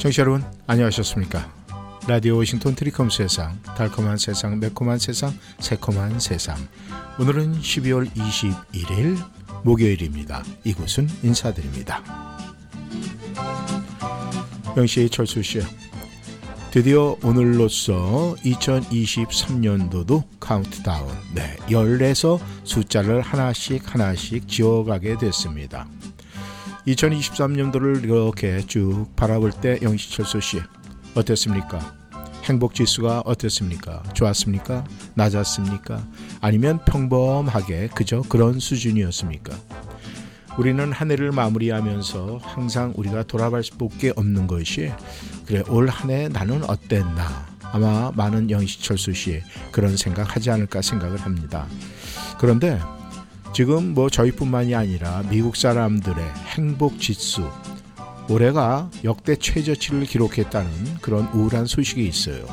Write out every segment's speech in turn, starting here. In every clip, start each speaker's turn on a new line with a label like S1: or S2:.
S1: 청취자 여러분 안녕하셨습니까? 라디오 워싱턴 쓰리콤 세상 달콤한 세상 매콤한 세상 새콤한 세상 오늘은 12월 21일 목요일입니다. 이곳은 인사드립니다. 영희 씨, 철수 씨 드디어 오늘로써 2023년도도 카운트다운 네, 열에서 숫자를 하나씩 하나씩 지워가게 됐습니다. 2023년도를 이렇게 쭉 바라볼 때 영시철수 씨 어땠습니까? 행복 지수가 어땠습니까? 좋았습니까? 낮았습니까? 아니면 평범하게 그저 그런 수준이었습니까? 우리는 한 해를 마무리하면서 항상 우리가 돌아갈 수밖에 없는 것이 그래 올 한 해 나는 어땠나 아마 많은 영시철수 씨 그런 생각하지 않을까 생각을 합니다. 그런데 지금 뭐 저희뿐만이 아니라 미국 사람들의 행복 지수 올해가 역대 최저치를 기록했다는 그런 우울한 소식이 있어요.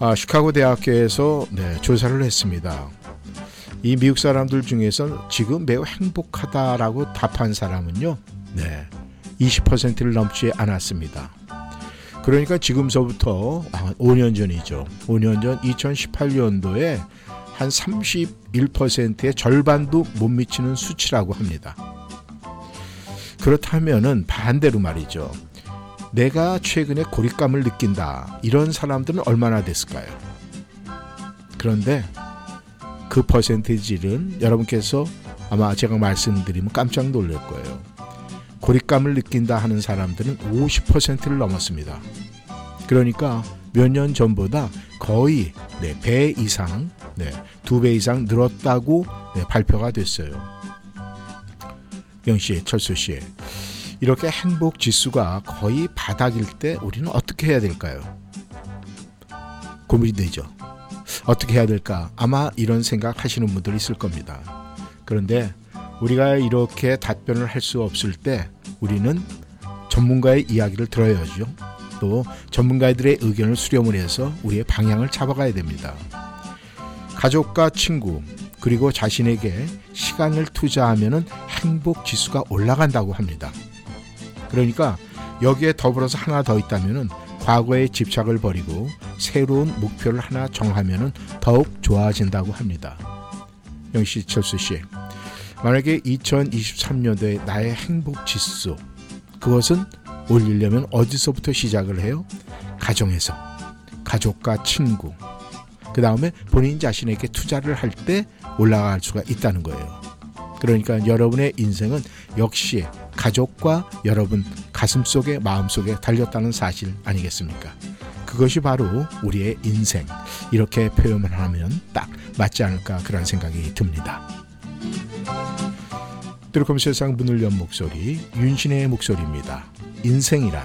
S1: 아, 시카고 대학교에서 네, 조사를 했습니다. 이 미국 사람들 중에서 지금 매우 행복하다라고 답한 사람은요, 네, 20%를 넘지 않았습니다. 그러니까 지금서부터 5년 아, 전이죠. 5년 전 2018년도에 한 31%의 절반도 못 미치는 수치라고 합니다. 그렇다면은 반대로 말이죠. 내가 최근에 고립감을 느낀다. 이런 사람들은 얼마나 됐을까요? 그런데 그 퍼센테이지는 여러분께서 아마 제가 말씀드리면 깜짝 놀랄 거예요. 고립감을 느낀다 하는 사람들은 50%를 넘었습니다. 그러니까 몇 년 전보다 거의 네, 배 이상 네, 두 배 이상 늘었다고 네, 발표가 됐어요. 영 씨, 철수 씨, 이렇게 행복 지수가 거의 바닥일 때 우리는 어떻게 해야 될까요? 고민이 되죠. 어떻게 해야 될까? 아마 이런 생각 하시는 분들이 있을 겁니다. 그런데 우리가 이렇게 답변을 할 수 없을 때 우리는 전문가의 이야기를 들어야죠. 또 전문가들의 의견을 수렴을 해서 우리의 방향을 잡아가야 됩니다. 가족과 친구 그리고 자신에게 시간을 투자하면 행복 지수가 올라간다고 합니다. 그러니까 여기에 더불어서 하나 더 있다면 과거의 집착을 버리고 새로운 목표를 하나 정하면 더욱 좋아진다고 합니다. 영시 철수 씨, 만약에 2023년도에 나의 행복 지수 그것은 올리려면 어디서부터 시작을 해요? 가정에서 가족과 친구 그 다음에 본인 자신에게 투자를 할 때 올라갈 수가 있다는 거예요. 그러니까 여러분의 인생은 역시 가족과 여러분 가슴 속에 마음 속에 달렸다는 사실 아니겠습니까? 그것이 바로 우리의 인생 이렇게 표현을 하면 딱 맞지 않을까 그런 생각이 듭니다. 드루컴 세상 문을 연 목소리 윤신의 목소리입니다. 인생이란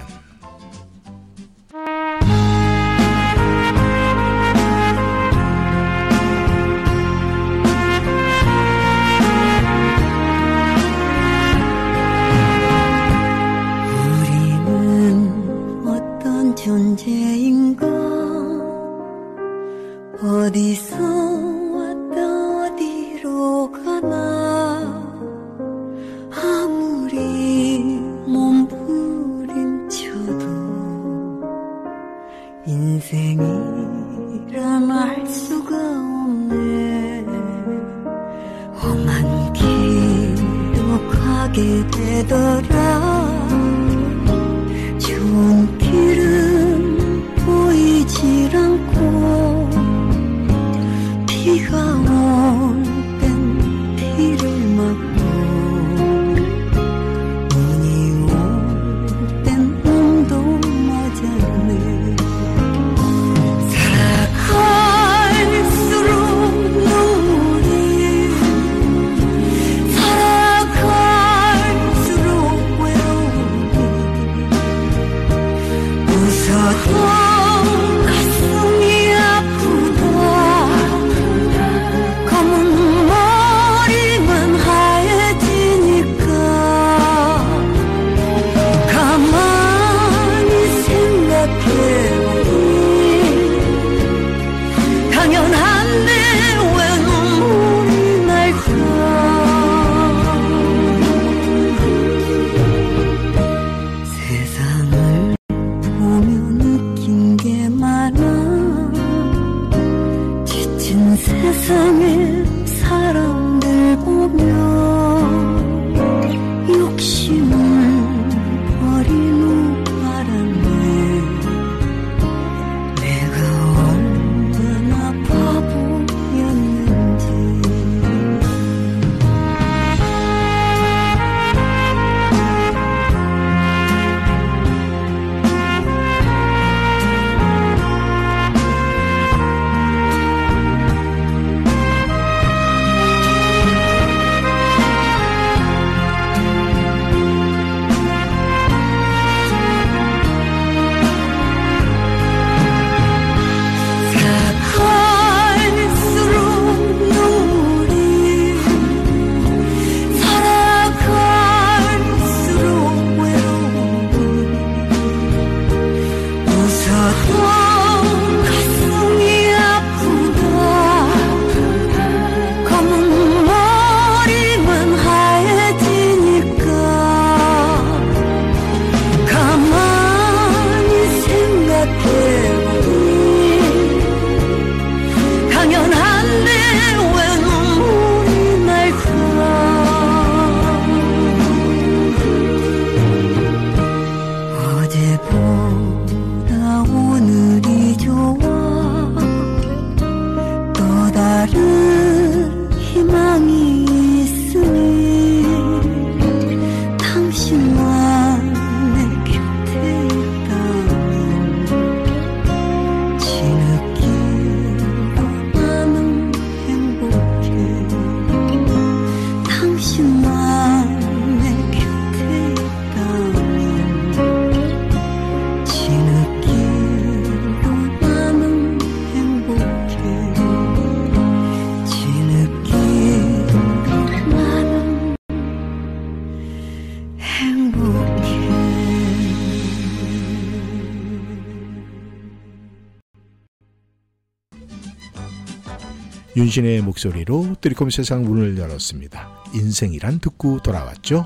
S1: 윤신의 목소리로 뜨리콤 세상 문을 열었습니다. 인생이란 듣고 돌아왔죠.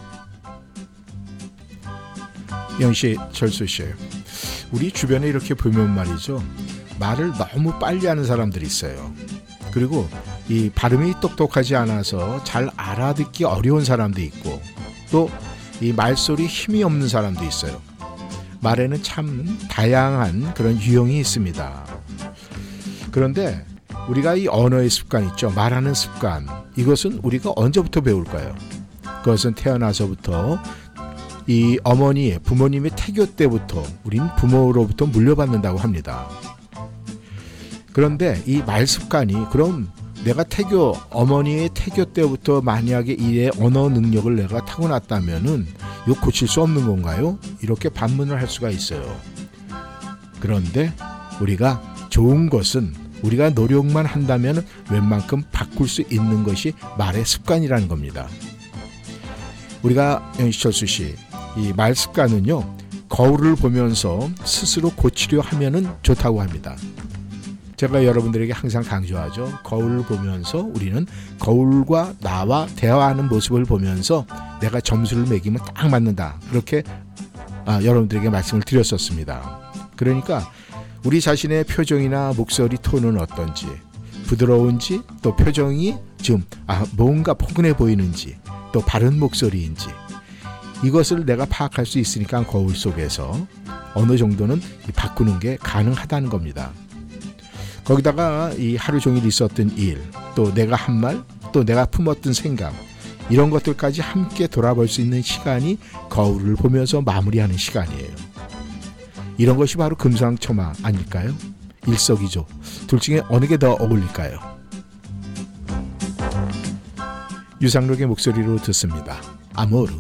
S1: 영씨, 철수 씨, 우리 주변에 이렇게 보면 말이죠. 말을 너무 빨리 하는 사람들이 있어요. 그리고 이 발음이 똑똑하지 않아서 잘 알아듣기 어려운 사람도 있고 또 이 말소리 힘이 없는 사람도 있어요. 말에는 참 다양한 그런 유형이 있습니다. 그런데 우리가 이 언어의 습관 있죠. 말하는 습관. 이것은 우리가 언제부터 배울까요? 그것은 태어나서부터 이 어머니의 부모님의 태교 때부터 우린 부모로부터 물려받는다고 합니다. 그런데 이 말 습관이 그럼 내가 태교 어머니의 태교 때부터 만약에 이의 언어 능력을 내가 타고났다면은 이거 고칠 수 없는 건가요? 이렇게 반문을 할 수가 있어요. 그런데 우리가 좋은 것은 우리가 노력만 한다면 웬만큼 바꿀 수 있는 것이 말의 습관이라는 겁니다. 우리가 영시철수 씨, 이 말 습관은요 거울을 보면서 스스로 고치려 하면은 좋다고 합니다. 제가 여러분들에게 항상 강조하죠. 거울을 보면서 우리는 거울과 나와 대화하는 모습을 보면서 내가 점수를 매기면 딱 맞는다. 그렇게 아, 여러분들에게 말씀을 드렸었습니다. 그러니까 우리 자신의 표정이나 목소리 톤은 어떤지 부드러운지 또 표정이 지금 아, 뭔가 포근해 보이는지 또 바른 목소리인지 이것을 내가 파악할 수 있으니까 거울 속에서 어느 정도는 바꾸는 게 가능하다는 겁니다. 거기다가 이 하루 종일 있었던 일, 또 내가 한 말, 또 내가 품었던 생각, 이런 것들까지 함께 돌아볼 수 있는 시간이 거울을 보면서 마무리하는 시간이에요. 이런 것이 바로 금상첨화 아닐까요? 일석이조. 둘 중에 어느 게 더 어울릴까요? 유상록의 목소리로 듣습니다. 아모르.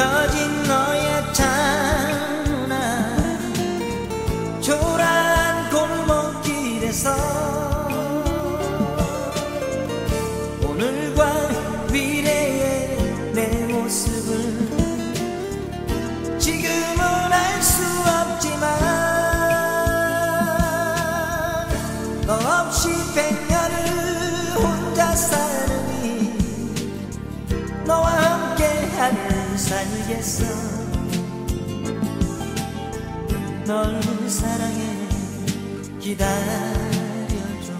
S2: 켜진 너 살겠어? 널 사랑해 기다려줘.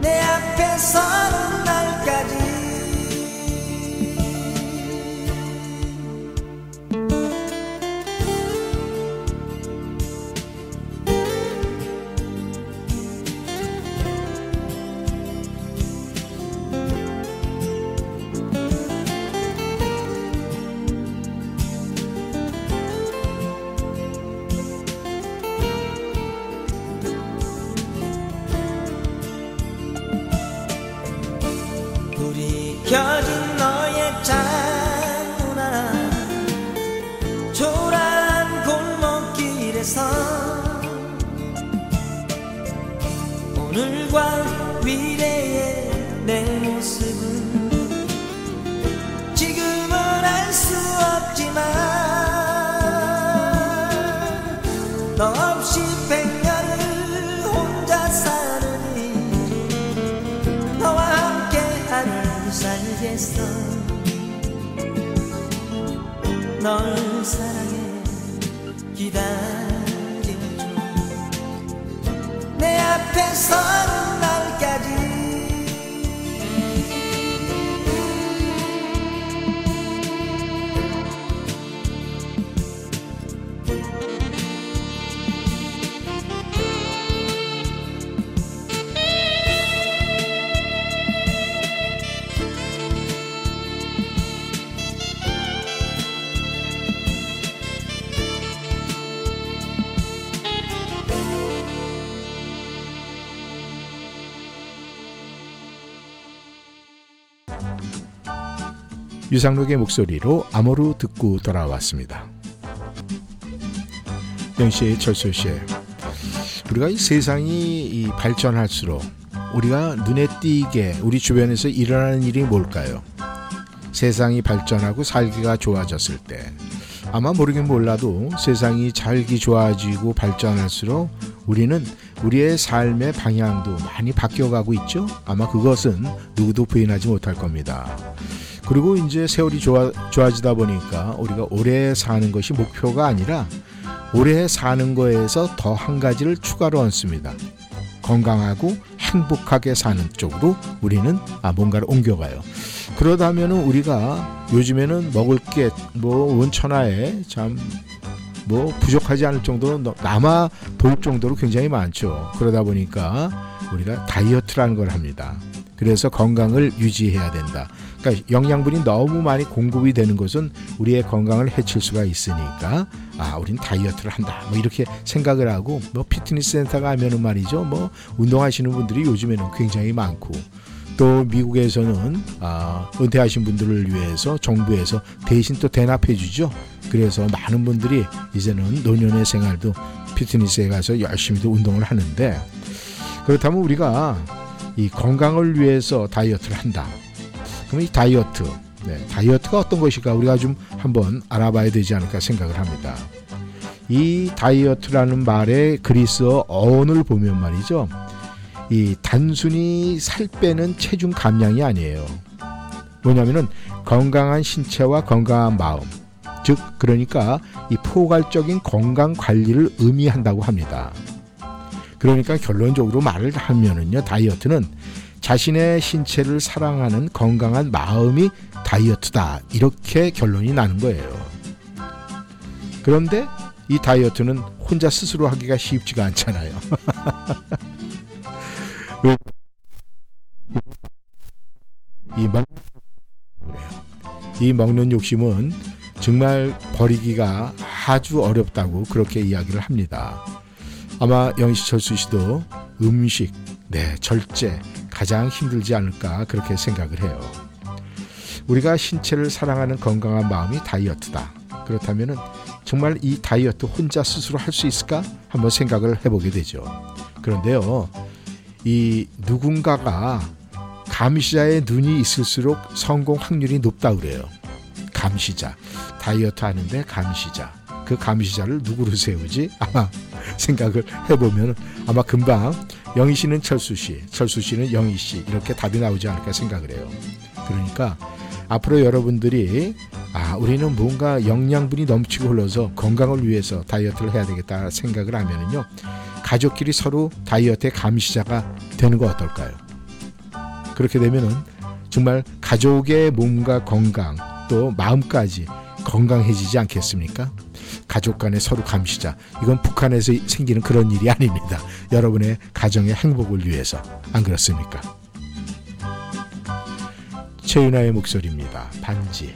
S2: 내 앞에 서는 날까지 기
S1: 유상록의 목소리로 아모르 듣고 돌아왔습니다. 영시의 철수 씨, 우리가 이 세상이 이 발전할수록 우리가 눈에 띄게 우리 주변에서 일어나는 일이 뭘까요? 세상이 발전하고 살기가 좋아졌을 때 아마 모르긴 몰라도 세상이 살기 좋아지고 발전할수록 우리는 우리의 삶의 방향도 많이 바뀌어가고 있죠. 아마 그것은 누구도 부인하지 못할 겁니다. 그리고 이제 세월이 좋아, 좋아지다 보니까 우리가 오래 사는 것이 목표가 아니라 오래 사는 거에서 더 한 가지를 추가로 얹습니다. 건강하고 행복하게 사는 쪽으로 우리는 아, 뭔가를 옮겨가요. 그러다면 우리가 요즘에는 먹을 게 뭐 원천하에 참 뭐 부족하지 않을 정도로 남아 돌 정도로 굉장히 많죠. 그러다 보니까 우리가 다이어트라는 걸 합니다. 그래서 건강을 유지해야 된다. 그러니까 영양분이 너무 많이 공급이 되는 것은 우리의 건강을 해칠 수가 있으니까 아, 우린 다이어트를 한다. 뭐 이렇게 생각을 하고 뭐 피트니스 센터 가면은 말이죠. 뭐 운동하시는 분들이 요즘에는 굉장히 많고 또 미국에서는 아, 은퇴하신 분들을 위해서 정부에서 대신 또 대납해 주죠. 그래서 많은 분들이 이제는 노년의 생활도 피트니스에 가서 열심히 또 운동을 하는데 그렇다면 우리가 이 건강을 위해서 다이어트를 한다. 그럼 이 다이어트, 네, 다이어트가 어떤 것일까 우리가 좀 한번 알아봐야 되지 않을까 생각을 합니다. 이 다이어트라는 말의 그리스어 어원을 보면 말이죠. 이 단순히 살 빼는 체중 감량이 아니에요. 뭐냐면은 건강한 신체와 건강한 마음, 즉 그러니까 이 포괄적인 건강 관리를 의미한다고 합니다. 그러니까 결론적으로 말을 하면은요 다이어트는
S3: 자신의 신체를 사랑하는 건강한 마음이 다이어트다. 이렇게 결론이 나는 거예요. 그런데 이 다이어트는 혼자 스스로 하기가 쉽지가 않잖아요. 이, 먹... 이 먹는 욕심은 정말 버리기가 아주 어렵다고 그렇게 이야기를 합니다. 아마 영시철수 씨도 음식, 네, 절제 가장 힘들지 않을까 그렇게 생각을 해요. 우리가 신체를 사랑하는 건강한 마음이 다이어트다. 그렇다면 정말 이 다이어트 혼자 스스로 할 수 있을까? 한번 생각을 해보게 되죠. 그런데요, 이 누군가가 감시자의 눈이 있을수록 성공 확률이 높다 그래요. 감시자. 다이어트 하는데 감시자. 그 감시자를 누구로 세우지? 아마 생각을 해보면 아마 금방 영희 씨는 철수 씨, 철수 씨는 영희 씨 이렇게 답이 나오지 않을까 생각을 해요. 그러니까 앞으로 여러분들이 아 우리는 뭔가 영양분이 넘치고 흘러서 건강을 위해서 다이어트를 해야 되겠다 생각을 하면은요 가족끼리 서로 다이어트의 감시자가 되는 거 어떨까요? 그렇게 되면은 정말 가족의 몸과 건강 또 마음까지 건강해지지 않겠습니까? 가족 간의 서로 감시자. 이건 북한에서 생기는 그런 일이 아닙니다. 여러분의 가정의 행복을 위해서. 안 그렇습니까? 최윤아의 목소리입니다. 반지.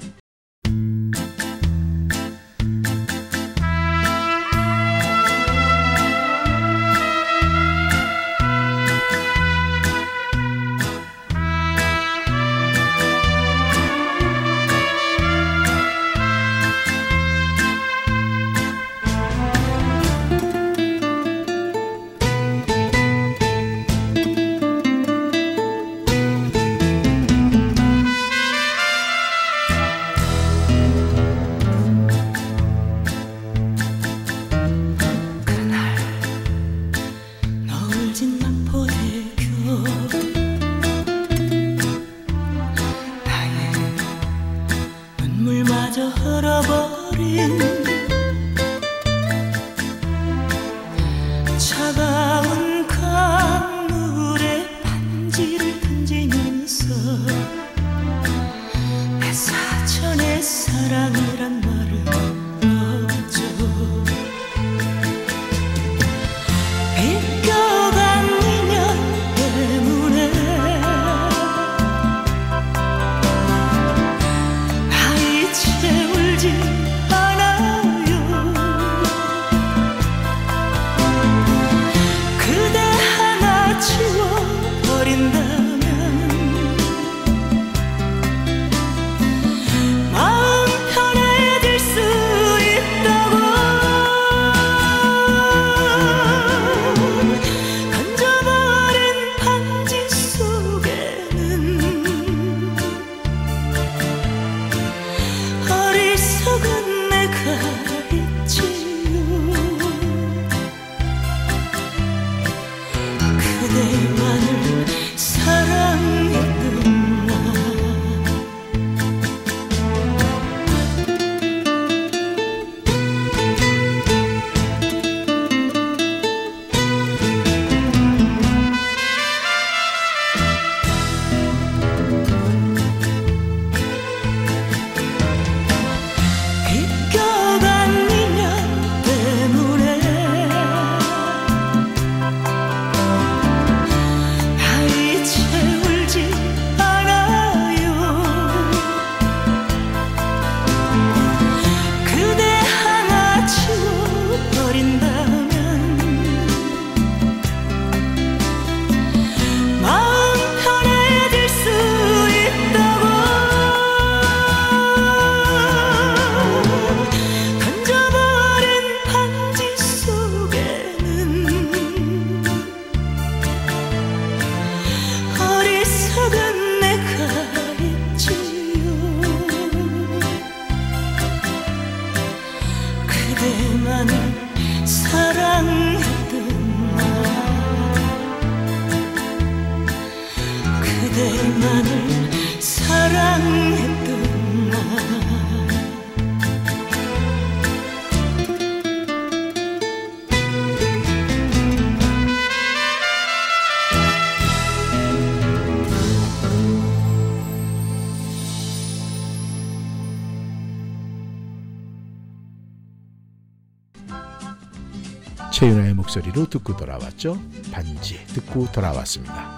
S1: 최윤아의 목소리로 듣고 돌아왔죠. 반지 듣고 돌아왔습니다.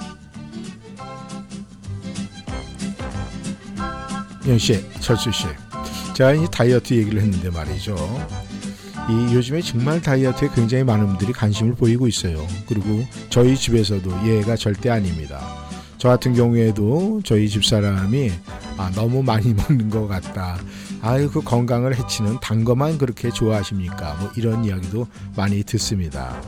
S1: 연 씨, 철수 씨, 제가 이 다이어트 얘기를 했는데 말이죠. 이 요즘에 정말 다이어트에 굉장히 많은 분들이 관심을 보이고 있어요. 그리고 저희 집에서도 예가 절대 아닙니다. 저 같은 경우에도 저희 집사람이 아, 너무 많이 먹는 것 같다. 아유, 그 건강을 해치는 단 것만 그렇게 좋아하십니까? 뭐 이런 이야기도 많이 듣습니다.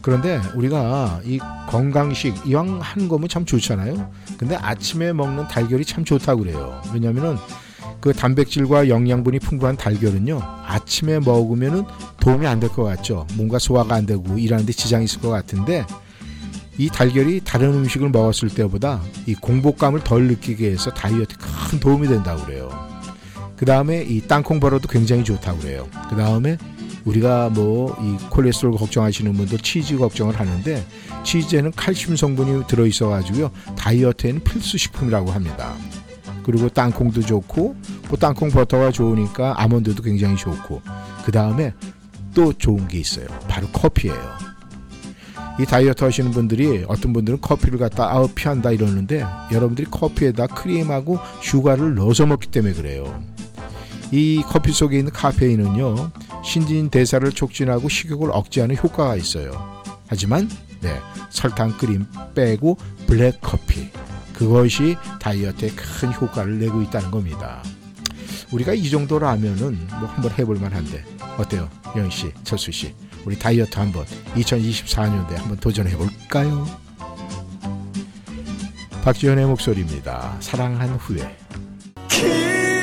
S1: 그런데 우리가 이 건강식 이왕 하는 거면 참 좋잖아요. 근데 아침에 먹는 달걀이 참 좋다고 그래요. 왜냐면은 그 단백질과 영양분이 풍부한 달걀은요 아침에 먹으면은 도움이 안 될 것 같죠. 뭔가 소화가 안 되고 일하는데 지장이 있을 것 같은데 이 달걀이 다른 음식을 먹었을 때보다 이 공복감을 덜 느끼게 해서 다이어트 큰 도움이 된다고 그래요. 그 다음에 이 땅콩 버터도 굉장히 좋다고 그래요. 그 다음에 우리가 뭐 이 콜레스테롤 걱정하시는 분들 치즈 걱정을 하는데 치즈에는 칼슘 성분이 들어 있어 가지고요 다이어트에는 필수 식품이라고 합니다. 그리고 땅콩도 좋고 뭐 땅콩 버터가 좋으니까 아몬드도 굉장히 좋고 그 다음에 또 좋은 게 있어요. 바로 커피예요. 이 다이어트 하시는 분들이 어떤 분들은 커피를 갖다 아우 피한다 이러는데 여러분들이 커피에다 크림하고 sugar를 넣어서 먹기 때문에 그래요. 이 커피 속에 있는 카페인은요 신진 대사를 촉진하고 식욕을 억제하는 효과가 있어요. 하지만 네 설탕 크림 빼고 블랙 커피 그것이 다이어트에 큰 효과를 내고 있다는 겁니다. 우리가 이 정도라면은 뭐 한번 해볼 만한데 어때요, 영희 씨, 철수 씨? 우리 다이어트 한번 2024년도에 한번 도전해 볼까요? 박지현의 목소리입니다. 사랑한 후에.
S3: 긴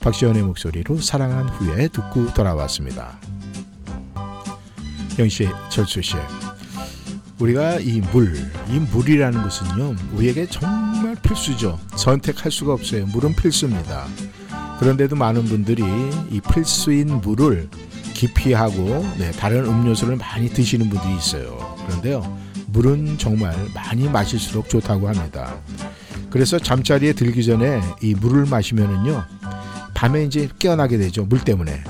S1: 박시연의 목소리로 사랑한 후에 듣고 돌아왔습니다. 영씨, 철수 씨, 우리가 이 물, 이 물이라는 것은요, 우리에게 정말 필수죠. 선택할 수가 없어요. 물은 필수입니다. 그런데도 많은 분들이 이 필수인 물을 기피하고 네, 다른 음료수를 많이 드시는 분들이 있어요. 그런데요, 물은 정말 많이 마실수록 좋다고 합니다. 그래서 잠자리에 들기 전에 이 물을 마시면은요, 밤에 이제 깨어나게 되죠. 물 때문에.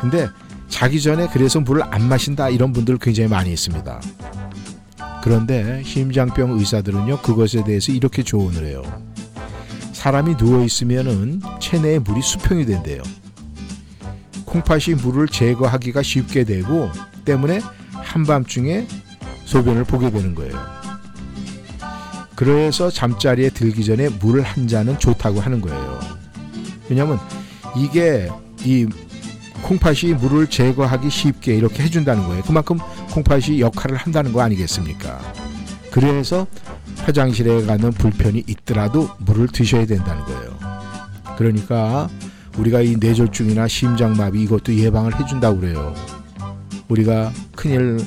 S1: 근데 자기 전에 그래서 물을 안 마신다 이런 분들 굉장히 많이 있습니다. 그런데 심장병 의사들은요 그것에 대해서 이렇게 조언을 해요. 사람이 누워 있으면은 체내에 물이 수평이 된대요. 콩팥이 물을 제거하기가 쉽게 되고 때문에 한밤중에 소변을 보게 되는 거예요. 그래서 잠자리에 들기 전에 물을 한 잔은 좋다고 하는 거예요. 왜냐하면 이게 이 콩팥이 물을 제거하기 쉽게 이렇게 해준다는 거예요. 그만큼 콩팥이 역할을 한다는 거 아니겠습니까? 그래서 화장실에 가는 불편이 있더라도 물을 드셔야 된다는 거예요. 그러니까 우리가 이 뇌졸중이나 심장마비 이것도 예방을 해준다고 그래요. 우리가 큰일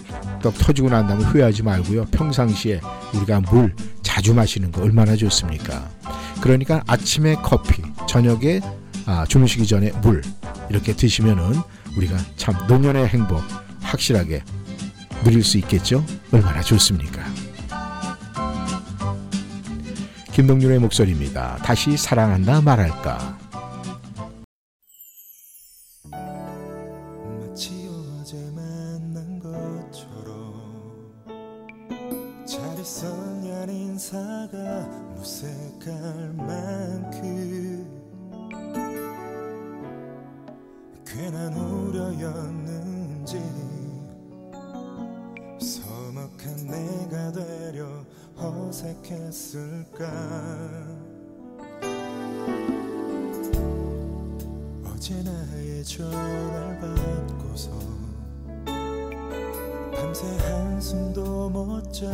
S1: 떡 터지고 난 다음에 후회하지 말고요. 평상시에 우리가 물 자주 마시는 거 얼마나 좋습니까? 그러니까 아침에 커피, 저녁에 아, 주무시기 전에 물 이렇게 드시면은 우리가 참 노년의 행복 확실하게 누릴 수 있겠죠? 얼마나 좋습니까? 김동률의 목소리입니다. 다시 사랑한다 말할까?
S2: 어제 만난 것처럼 잘 있었냐는 인사가 무색할 만큼 괜한 우려였는지 서먹한 내가 되려 어색했을까? 어제 나의 전 밤새 한숨도 못 자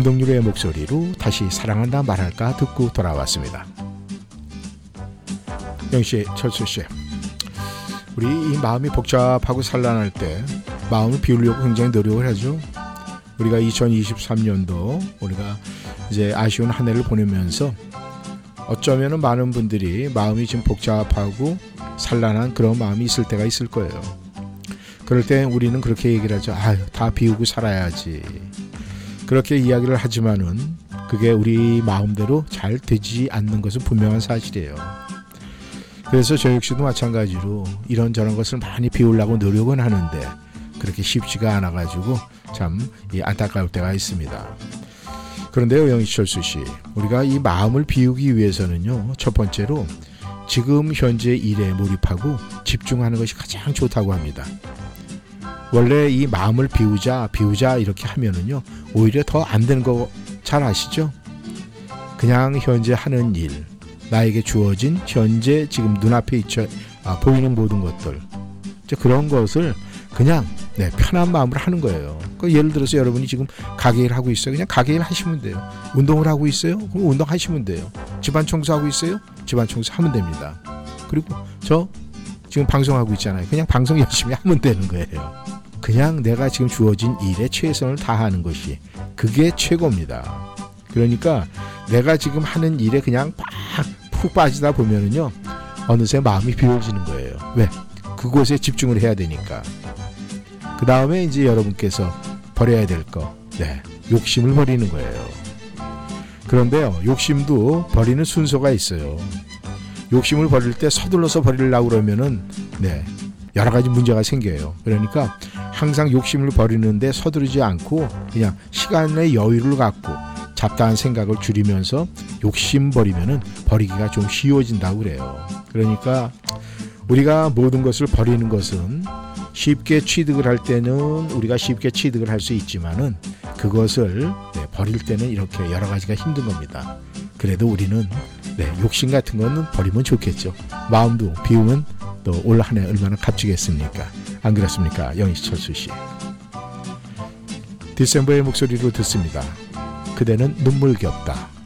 S1: 김동률의 목소리로 다시 사랑한다 말할까 듣고 돌아왔습니다. 영씨, 철수 씨, 우리 이 마음이 복잡하고 산란할 때 마음을 비우려고 굉장히 노력을 하죠. 우리가 2023년도 우리가 이제 아쉬운 한 해를 보내면서 어쩌면은 많은 분들이 마음이 지금 복잡하고 산란한 그런 마음이 있을 때가 있을 거예요. 그럴 때 우리는 그렇게 얘기를 하죠. 아유, 다 비우고 살아야지. 그렇게 이야기를 하지만은 그게 우리 마음대로 잘 되지 않는 것은 분명한 사실이에요. 그래서 저 역시도 마찬가지로 이런저런 것을 많이 비우려고 노력은 하는데 그렇게 쉽지가 않아가지고 참이 안타까울 때가 있습니다. 그런데요, 영희철수 씨, 우리가 이 마음을 비우기 위해서는요, 첫 번째로 지금 현재 일에 몰입하고 집중하는 것이 가장 좋다고 합니다. 원래 이 마음을 비우자, 비우자 이렇게 하면은요, 오히려 더 안 되는 거 잘 아시죠? 그냥 현재 하는 일, 나에게 주어진 현재 지금 눈앞에 있죠, 아, 보이는 모든 것들, 이제 그런 것을 그냥 네, 편한 마음으로 하는 거예요. 그 예를 들어서 여러분이 지금 가게 일 하고 있어요. 그냥 가게 일 하시면 돼요. 운동을 하고 있어요. 그럼 운동 하시면 돼요. 집안 청소하고 있어요. 집안 청소 하면 됩니다. 그리고 저 지금 방송하고 있잖아요. 그냥 방송 열심히 하면 되는 거예요. 그냥 내가 지금 주어진 일에 최선을 다하는 것이 그게 최고입니다. 그러니까 내가 지금 하는 일에 그냥 팍푹 빠지다 보면은요 어느새 마음이 비워지는 거예요. 왜? 그곳에 집중을 해야 되니까. 그 다음에 이제 여러분께서 버려야 될 거, 네, 욕심을 버리는 거예요. 그런데요, 욕심도 버리는 순서가 있어요. 욕심을 버릴 때 서둘러서 버리려고 그러면은, 네, 여러 가지 문제가 생겨요. 그러니까 항상 욕심을 버리는데 서두르지 않고 그냥 시간의 여유를 갖고 잡다한 생각을 줄이면서 욕심 버리면은 버리기가 좀 쉬워진다고 그래요. 그러니까 우리가 모든 것을 버리는 것은 쉽게 취득을 할 때는 우리가 쉽게 취득을 할 수 있지만은 그것을 네, 버릴 때는 이렇게 여러 가지가 힘든 겁니다. 그래도 우리는 네, 욕심 같은 거는 버리면 좋겠죠. 마음도 비우면 또 올 한 해 얼마나 값지겠습니까? 안 그렇습니까? 영희철수 씨. 디셈버의 목소리로 듣습니다. 그대는
S4: 눈물겹다.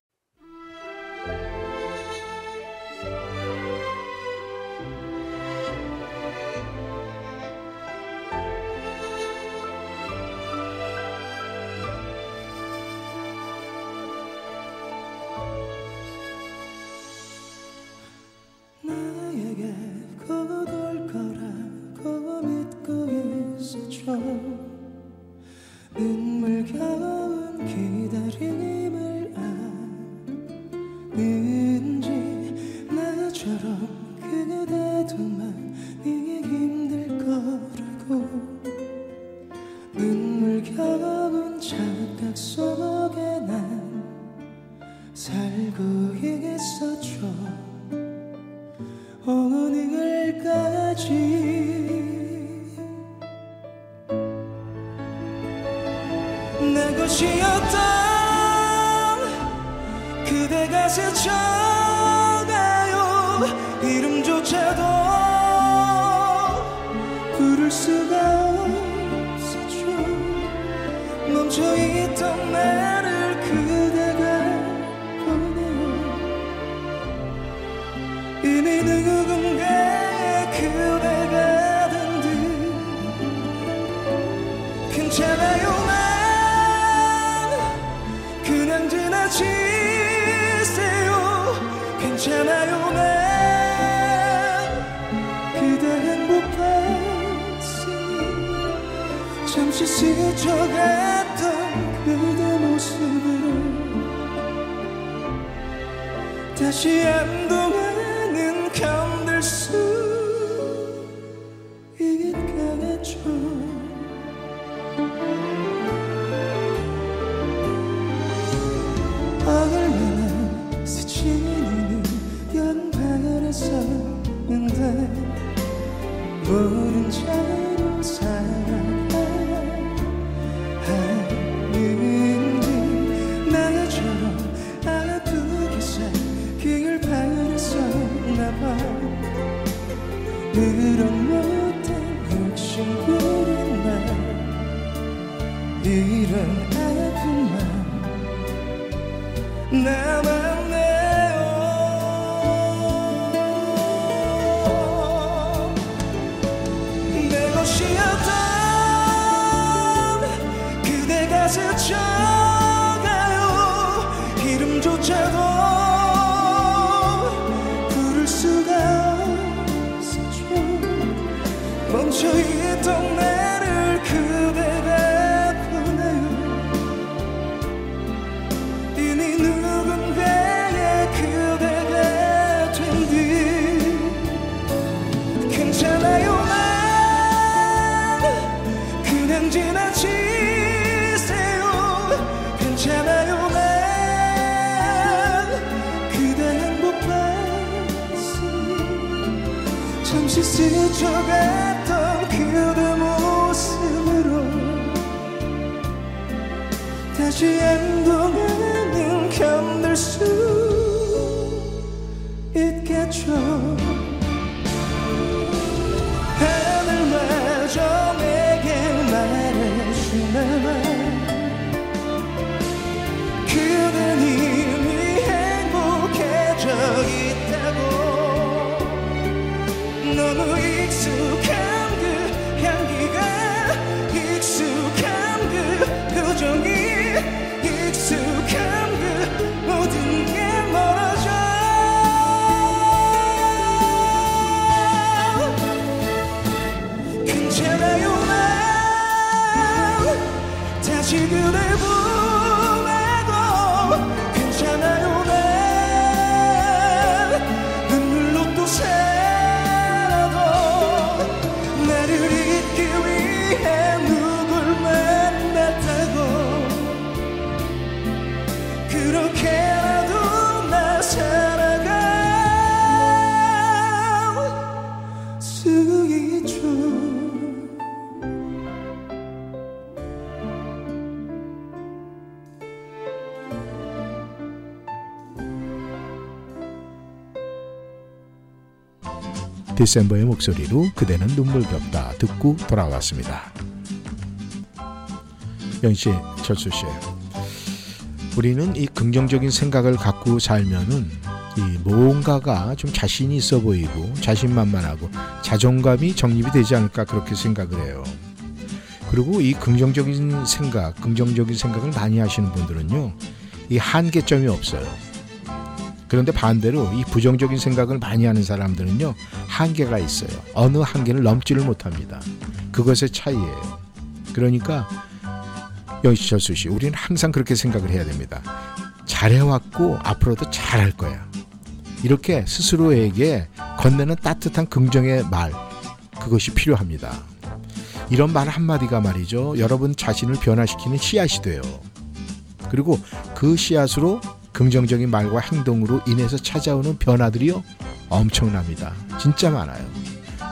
S1: 디셈버의 목소리로 그대는 눈물겹다 듣고 돌아왔습니다. 영씨, 철수 씨, 우리는 이 긍정적인 생각을 갖고 살면은 이 뭔가가 좀 자신이 있어 보이고 자신만만하고 자존감이 정립이 되지 않을까 그렇게 생각을 해요. 그리고 이 긍정적인 생각, 긍정적인 생각을 많이 하시는 분들은요, 이 한계점이 없어요. 그런데 반대로 이 부정적인 생각을 많이 하는 사람들은요 한계가 있어요. 어느 한계를 넘지를 못합니다. 그것의 차이예요. 그러니까 영시철수 씨, 우리는 항상 그렇게 생각을 해야 됩니다. 잘해왔고 앞으로도 잘할 거야. 이렇게 스스로에게 건네는 따뜻한 긍정의 말 그것이 필요합니다. 이런 말 한마디가 말이죠. 여러분 자신을 변화시키는 씨앗이 돼요. 그리고 그 씨앗으로 긍정적인 말과 행동으로 인해서 찾아오는 변화들이요 엄청납니다. 진짜 많아요.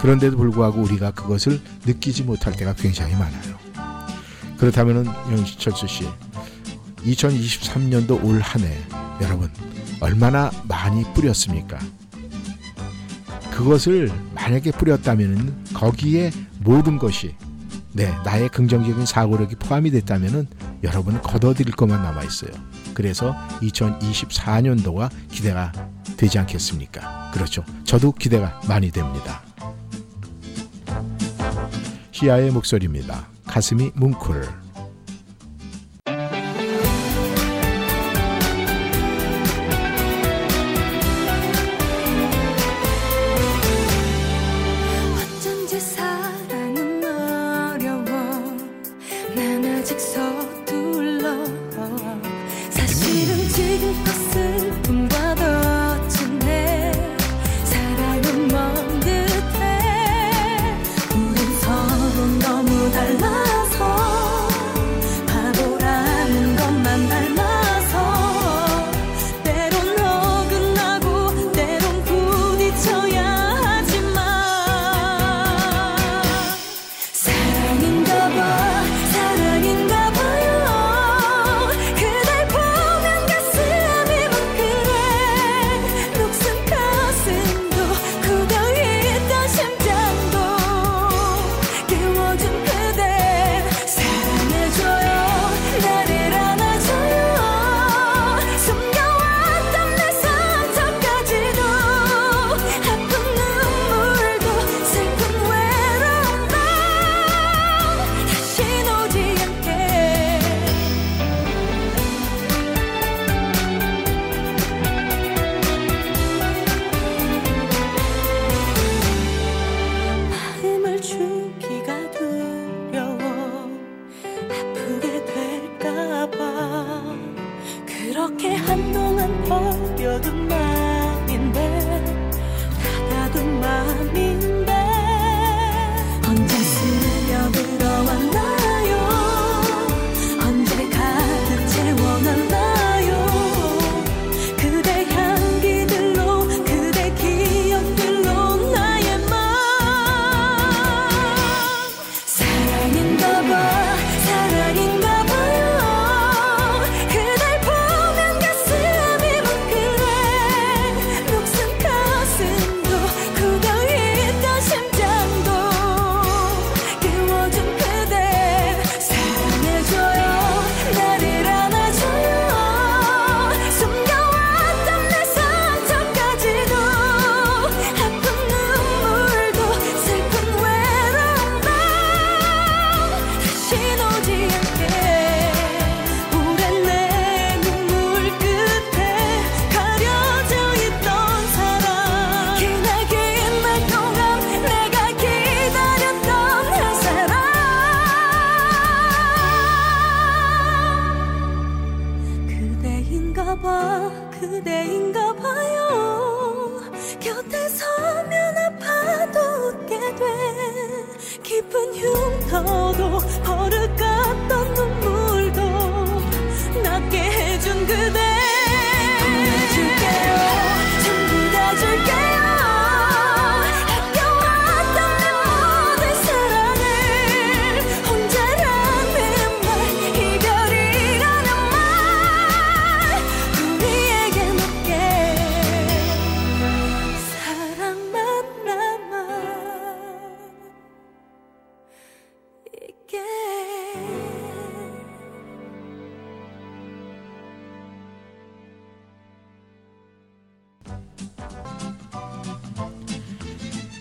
S1: 그런데도 불구하고 우리가 그것을 느끼지 못할 때가 굉장히 많아요. 그렇다면은 영시철수 씨, 2023년도 올 한 해 여러분 얼마나 많이 뿌렸습니까? 그것을 만약에 뿌렸다면은 거기에 모든 것이 네 나의 긍정적인 사고력이 포함이 됐다면은 여러분 걷어들일 것만 남아 있어요. 그래서 2024년도가 기대가 되지 않겠습니까? 그렇죠. 저도 기대가 많이 됩니다. 시아의 목소리입니다. 가슴이 뭉클.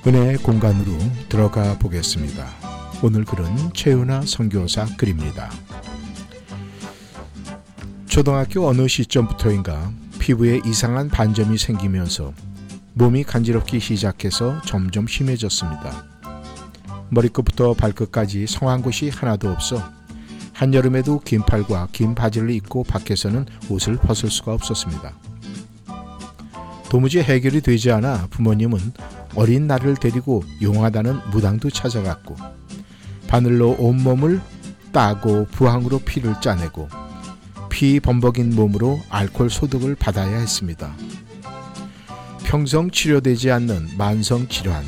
S1: 은혜의 공간으로 들어가 보겠습니다. 오늘 글은 최윤아 선교사 글입니다. 초등학교 어느 시점부터인가 피부에 이상한 반점이 생기면서 몸이 간지럽기 시작해서 점점 심해졌습니다. 머리끝부터 발끝까지 성한 곳이 하나도 없어 한여름에도 긴 팔과 긴 바지를 입고 밖에서는 옷을 벗을 수가 없었습니다. 도무지 해결이 되지 않아 부모님은 어린 나를 데리고 용하다는 무당도 찾아갔고 바늘로 온몸을 따고 부항으로 피를 짜내고 피 범벅인 몸으로 알코올 소독을 받아야 했습니다. 평생 치료되지 않는 만성 질환,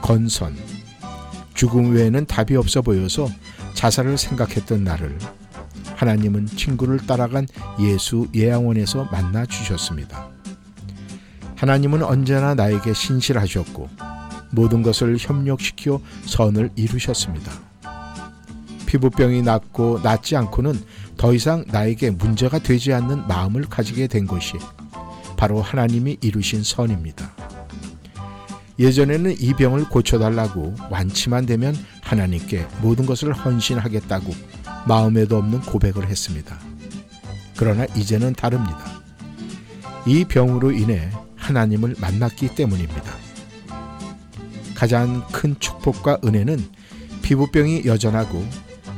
S1: 건선, 죽음 외에는 답이 없어 보여서 자살을 생각했던 나를 하나님은 친구를 따라간 예수 예양원에서 만나 주셨습니다. 하나님은 언제나 나에게 신실하셨고 모든 것을 협력시켜 선을 이루셨습니다. 피부병이 낫고 낫지 않고는 더 이상 나에게 문제가 되지 않는 마음을 가지게 된 것이 바로 하나님이 이루신 선입니다. 예전에는 이 병을 고쳐달라고 완치만 되면 하나님께 모든 것을 헌신하겠다고 마음에도 없는 고백을 했습니다. 그러나 이제는 다릅니다. 이 병으로 인해 하나님을 만났기 때문입니다. 가장 큰 축복과 은혜는 피부병이 여전하고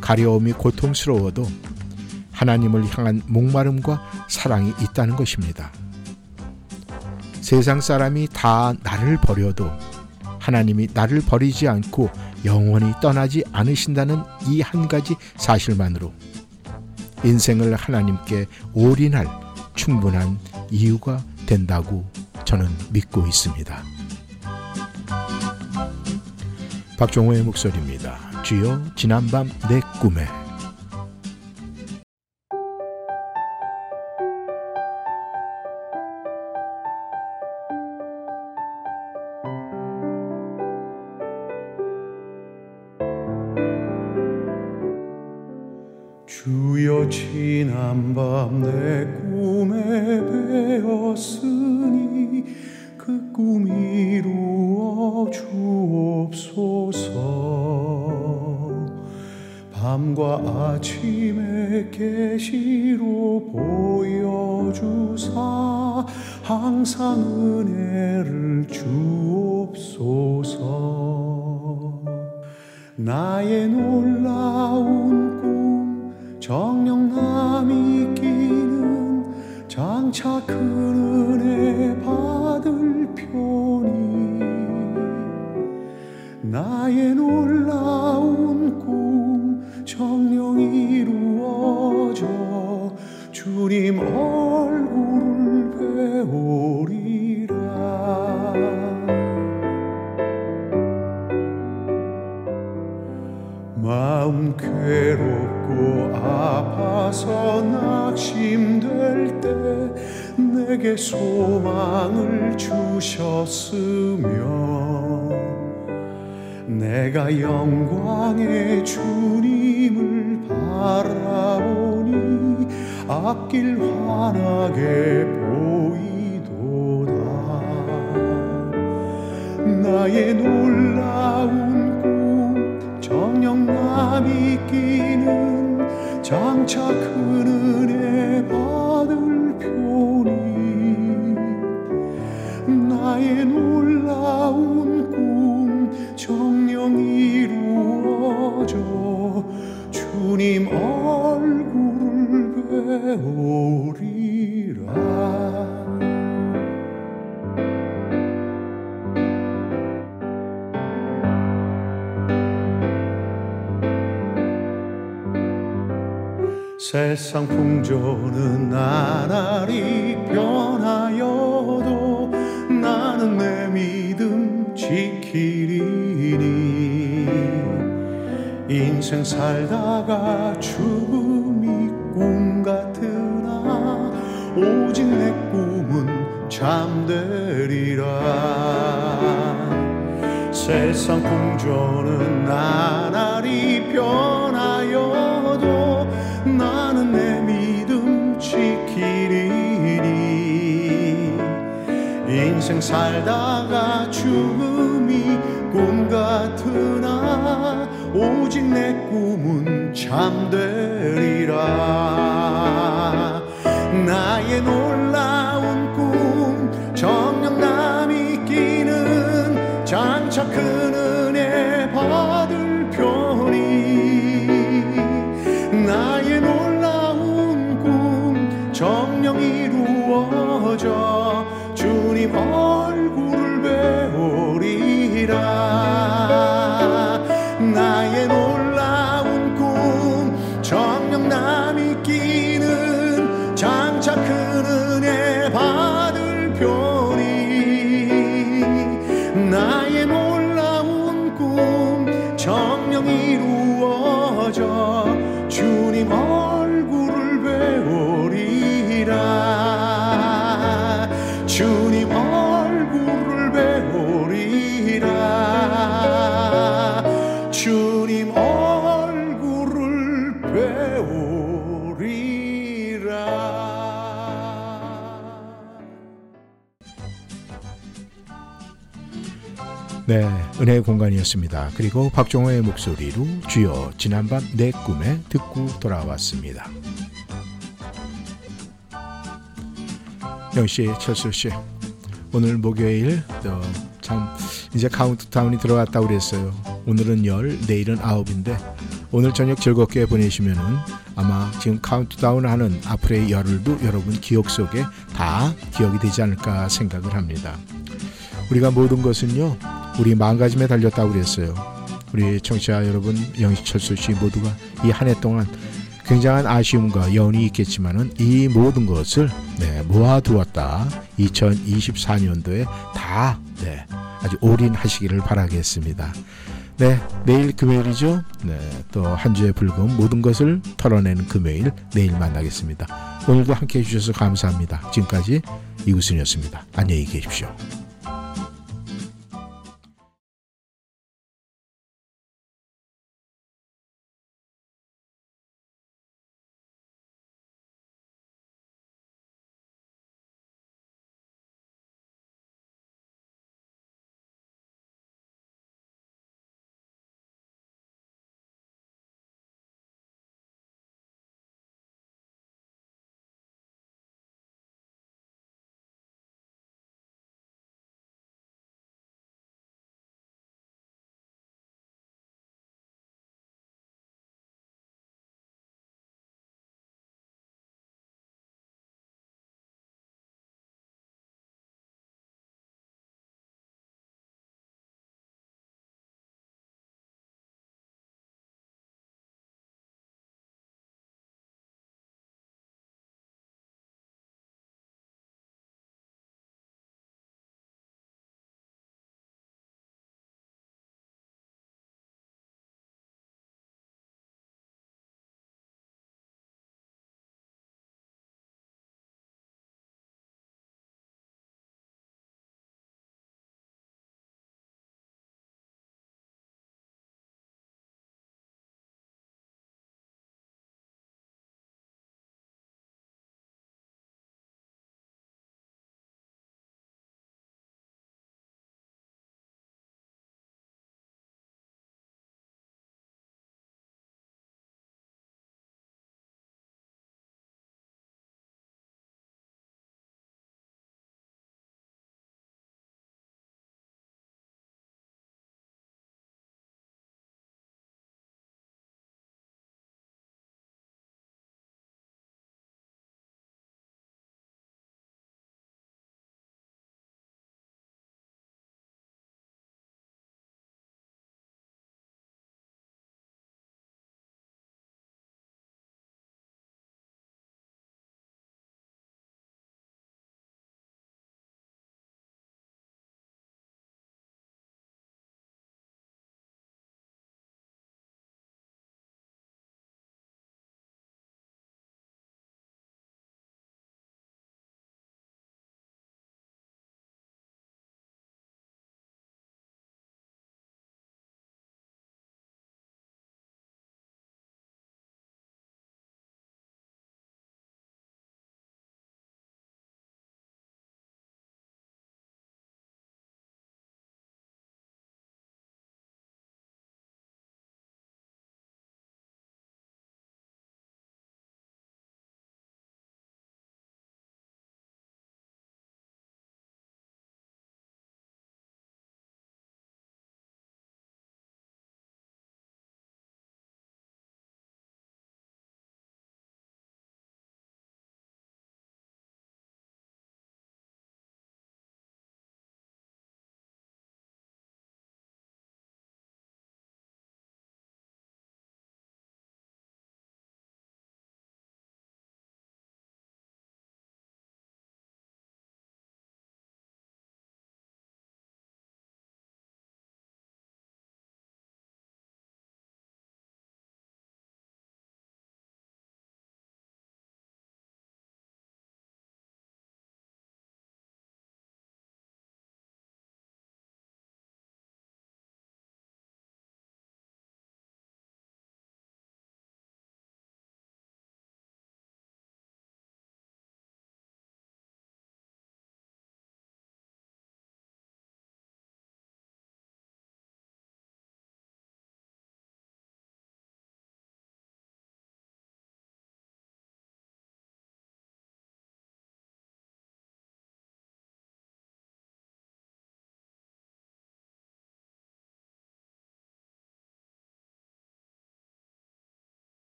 S1: 가려움이 고통스러워도 하나님을 향한 목마름과 사랑이 있다는 것입니다. 세상 사람이 다 나를 버려도 하나님이 나를 버리지 않고 영원히 떠나지 않으신다는 이 한 가지 사실만으로 인생을 하나님께 올인할 충분한 이유가 된다고 저는 믿고 있습니다. 박종호의 목소리입니다. 주여 지난밤 내 꿈에
S5: 주여 지난밤 내 항 괴롭고 아파서 낙심될 때 내게 소망을 주셨으며 내가 영광의 주님을 바라보니 앞길 환하게 보이도다. 나의 놀라운 꿈 끼는 장차 큰 은혜 받을 편이 나의 놀라운 꿈 정녕 이루어져 주님 얼굴을 배우리라 세상 풍조는 나날이 변하여도 나는 내 믿음 지키리니. 인생 살다가 죽음이 꿈 같으나 오직 내 꿈은 잠되리라. 세상 풍조는 나날이 변하 인생 살다가 죽음이 꿈 같으나 오직 내 꿈은 잠되리라. 나의 놀라운 꿈 정녕 남이 끼는 장차 큰 은혜 받 은혜의
S1: 공간이었습니다. 그리고 박종호의 목소리로 주여 지난밤 내 꿈에 듣고 돌아왔습니다. 영희 씨, 철수 씨, 오늘 목요일 어, 참 이제 카운트다운이 들어갔다고 그랬어요. 오늘은 열, 내일은 아홉인데 오늘 저녁 즐겁게 보내시면은 아마 지금 카운트다운 하는 앞으로의 열흘도 여러분 기억 속에 다 기억이 되지 않을까 생각을 합니다. 우리가 모든 것은요 우리 마음가짐에 달렸다고 그랬어요. 우리 청취자 여러분, 영희철수 씨 모두가 이 한 해 동안 굉장한 아쉬움과 여운이 있겠지만은 이 모든 것을 네, 모아두었다. 2024년도에 다 네, 아주 올인하시기를 바라겠습니다. 네, 내일 금요일이죠. 네, 또 한 주의 불금 모든 것을 털어내는 금요일 내일 만나겠습니다. 오늘도 함께 해주셔서 감사합니다. 지금까지 이구순이었습니다. 안녕히 계십시오.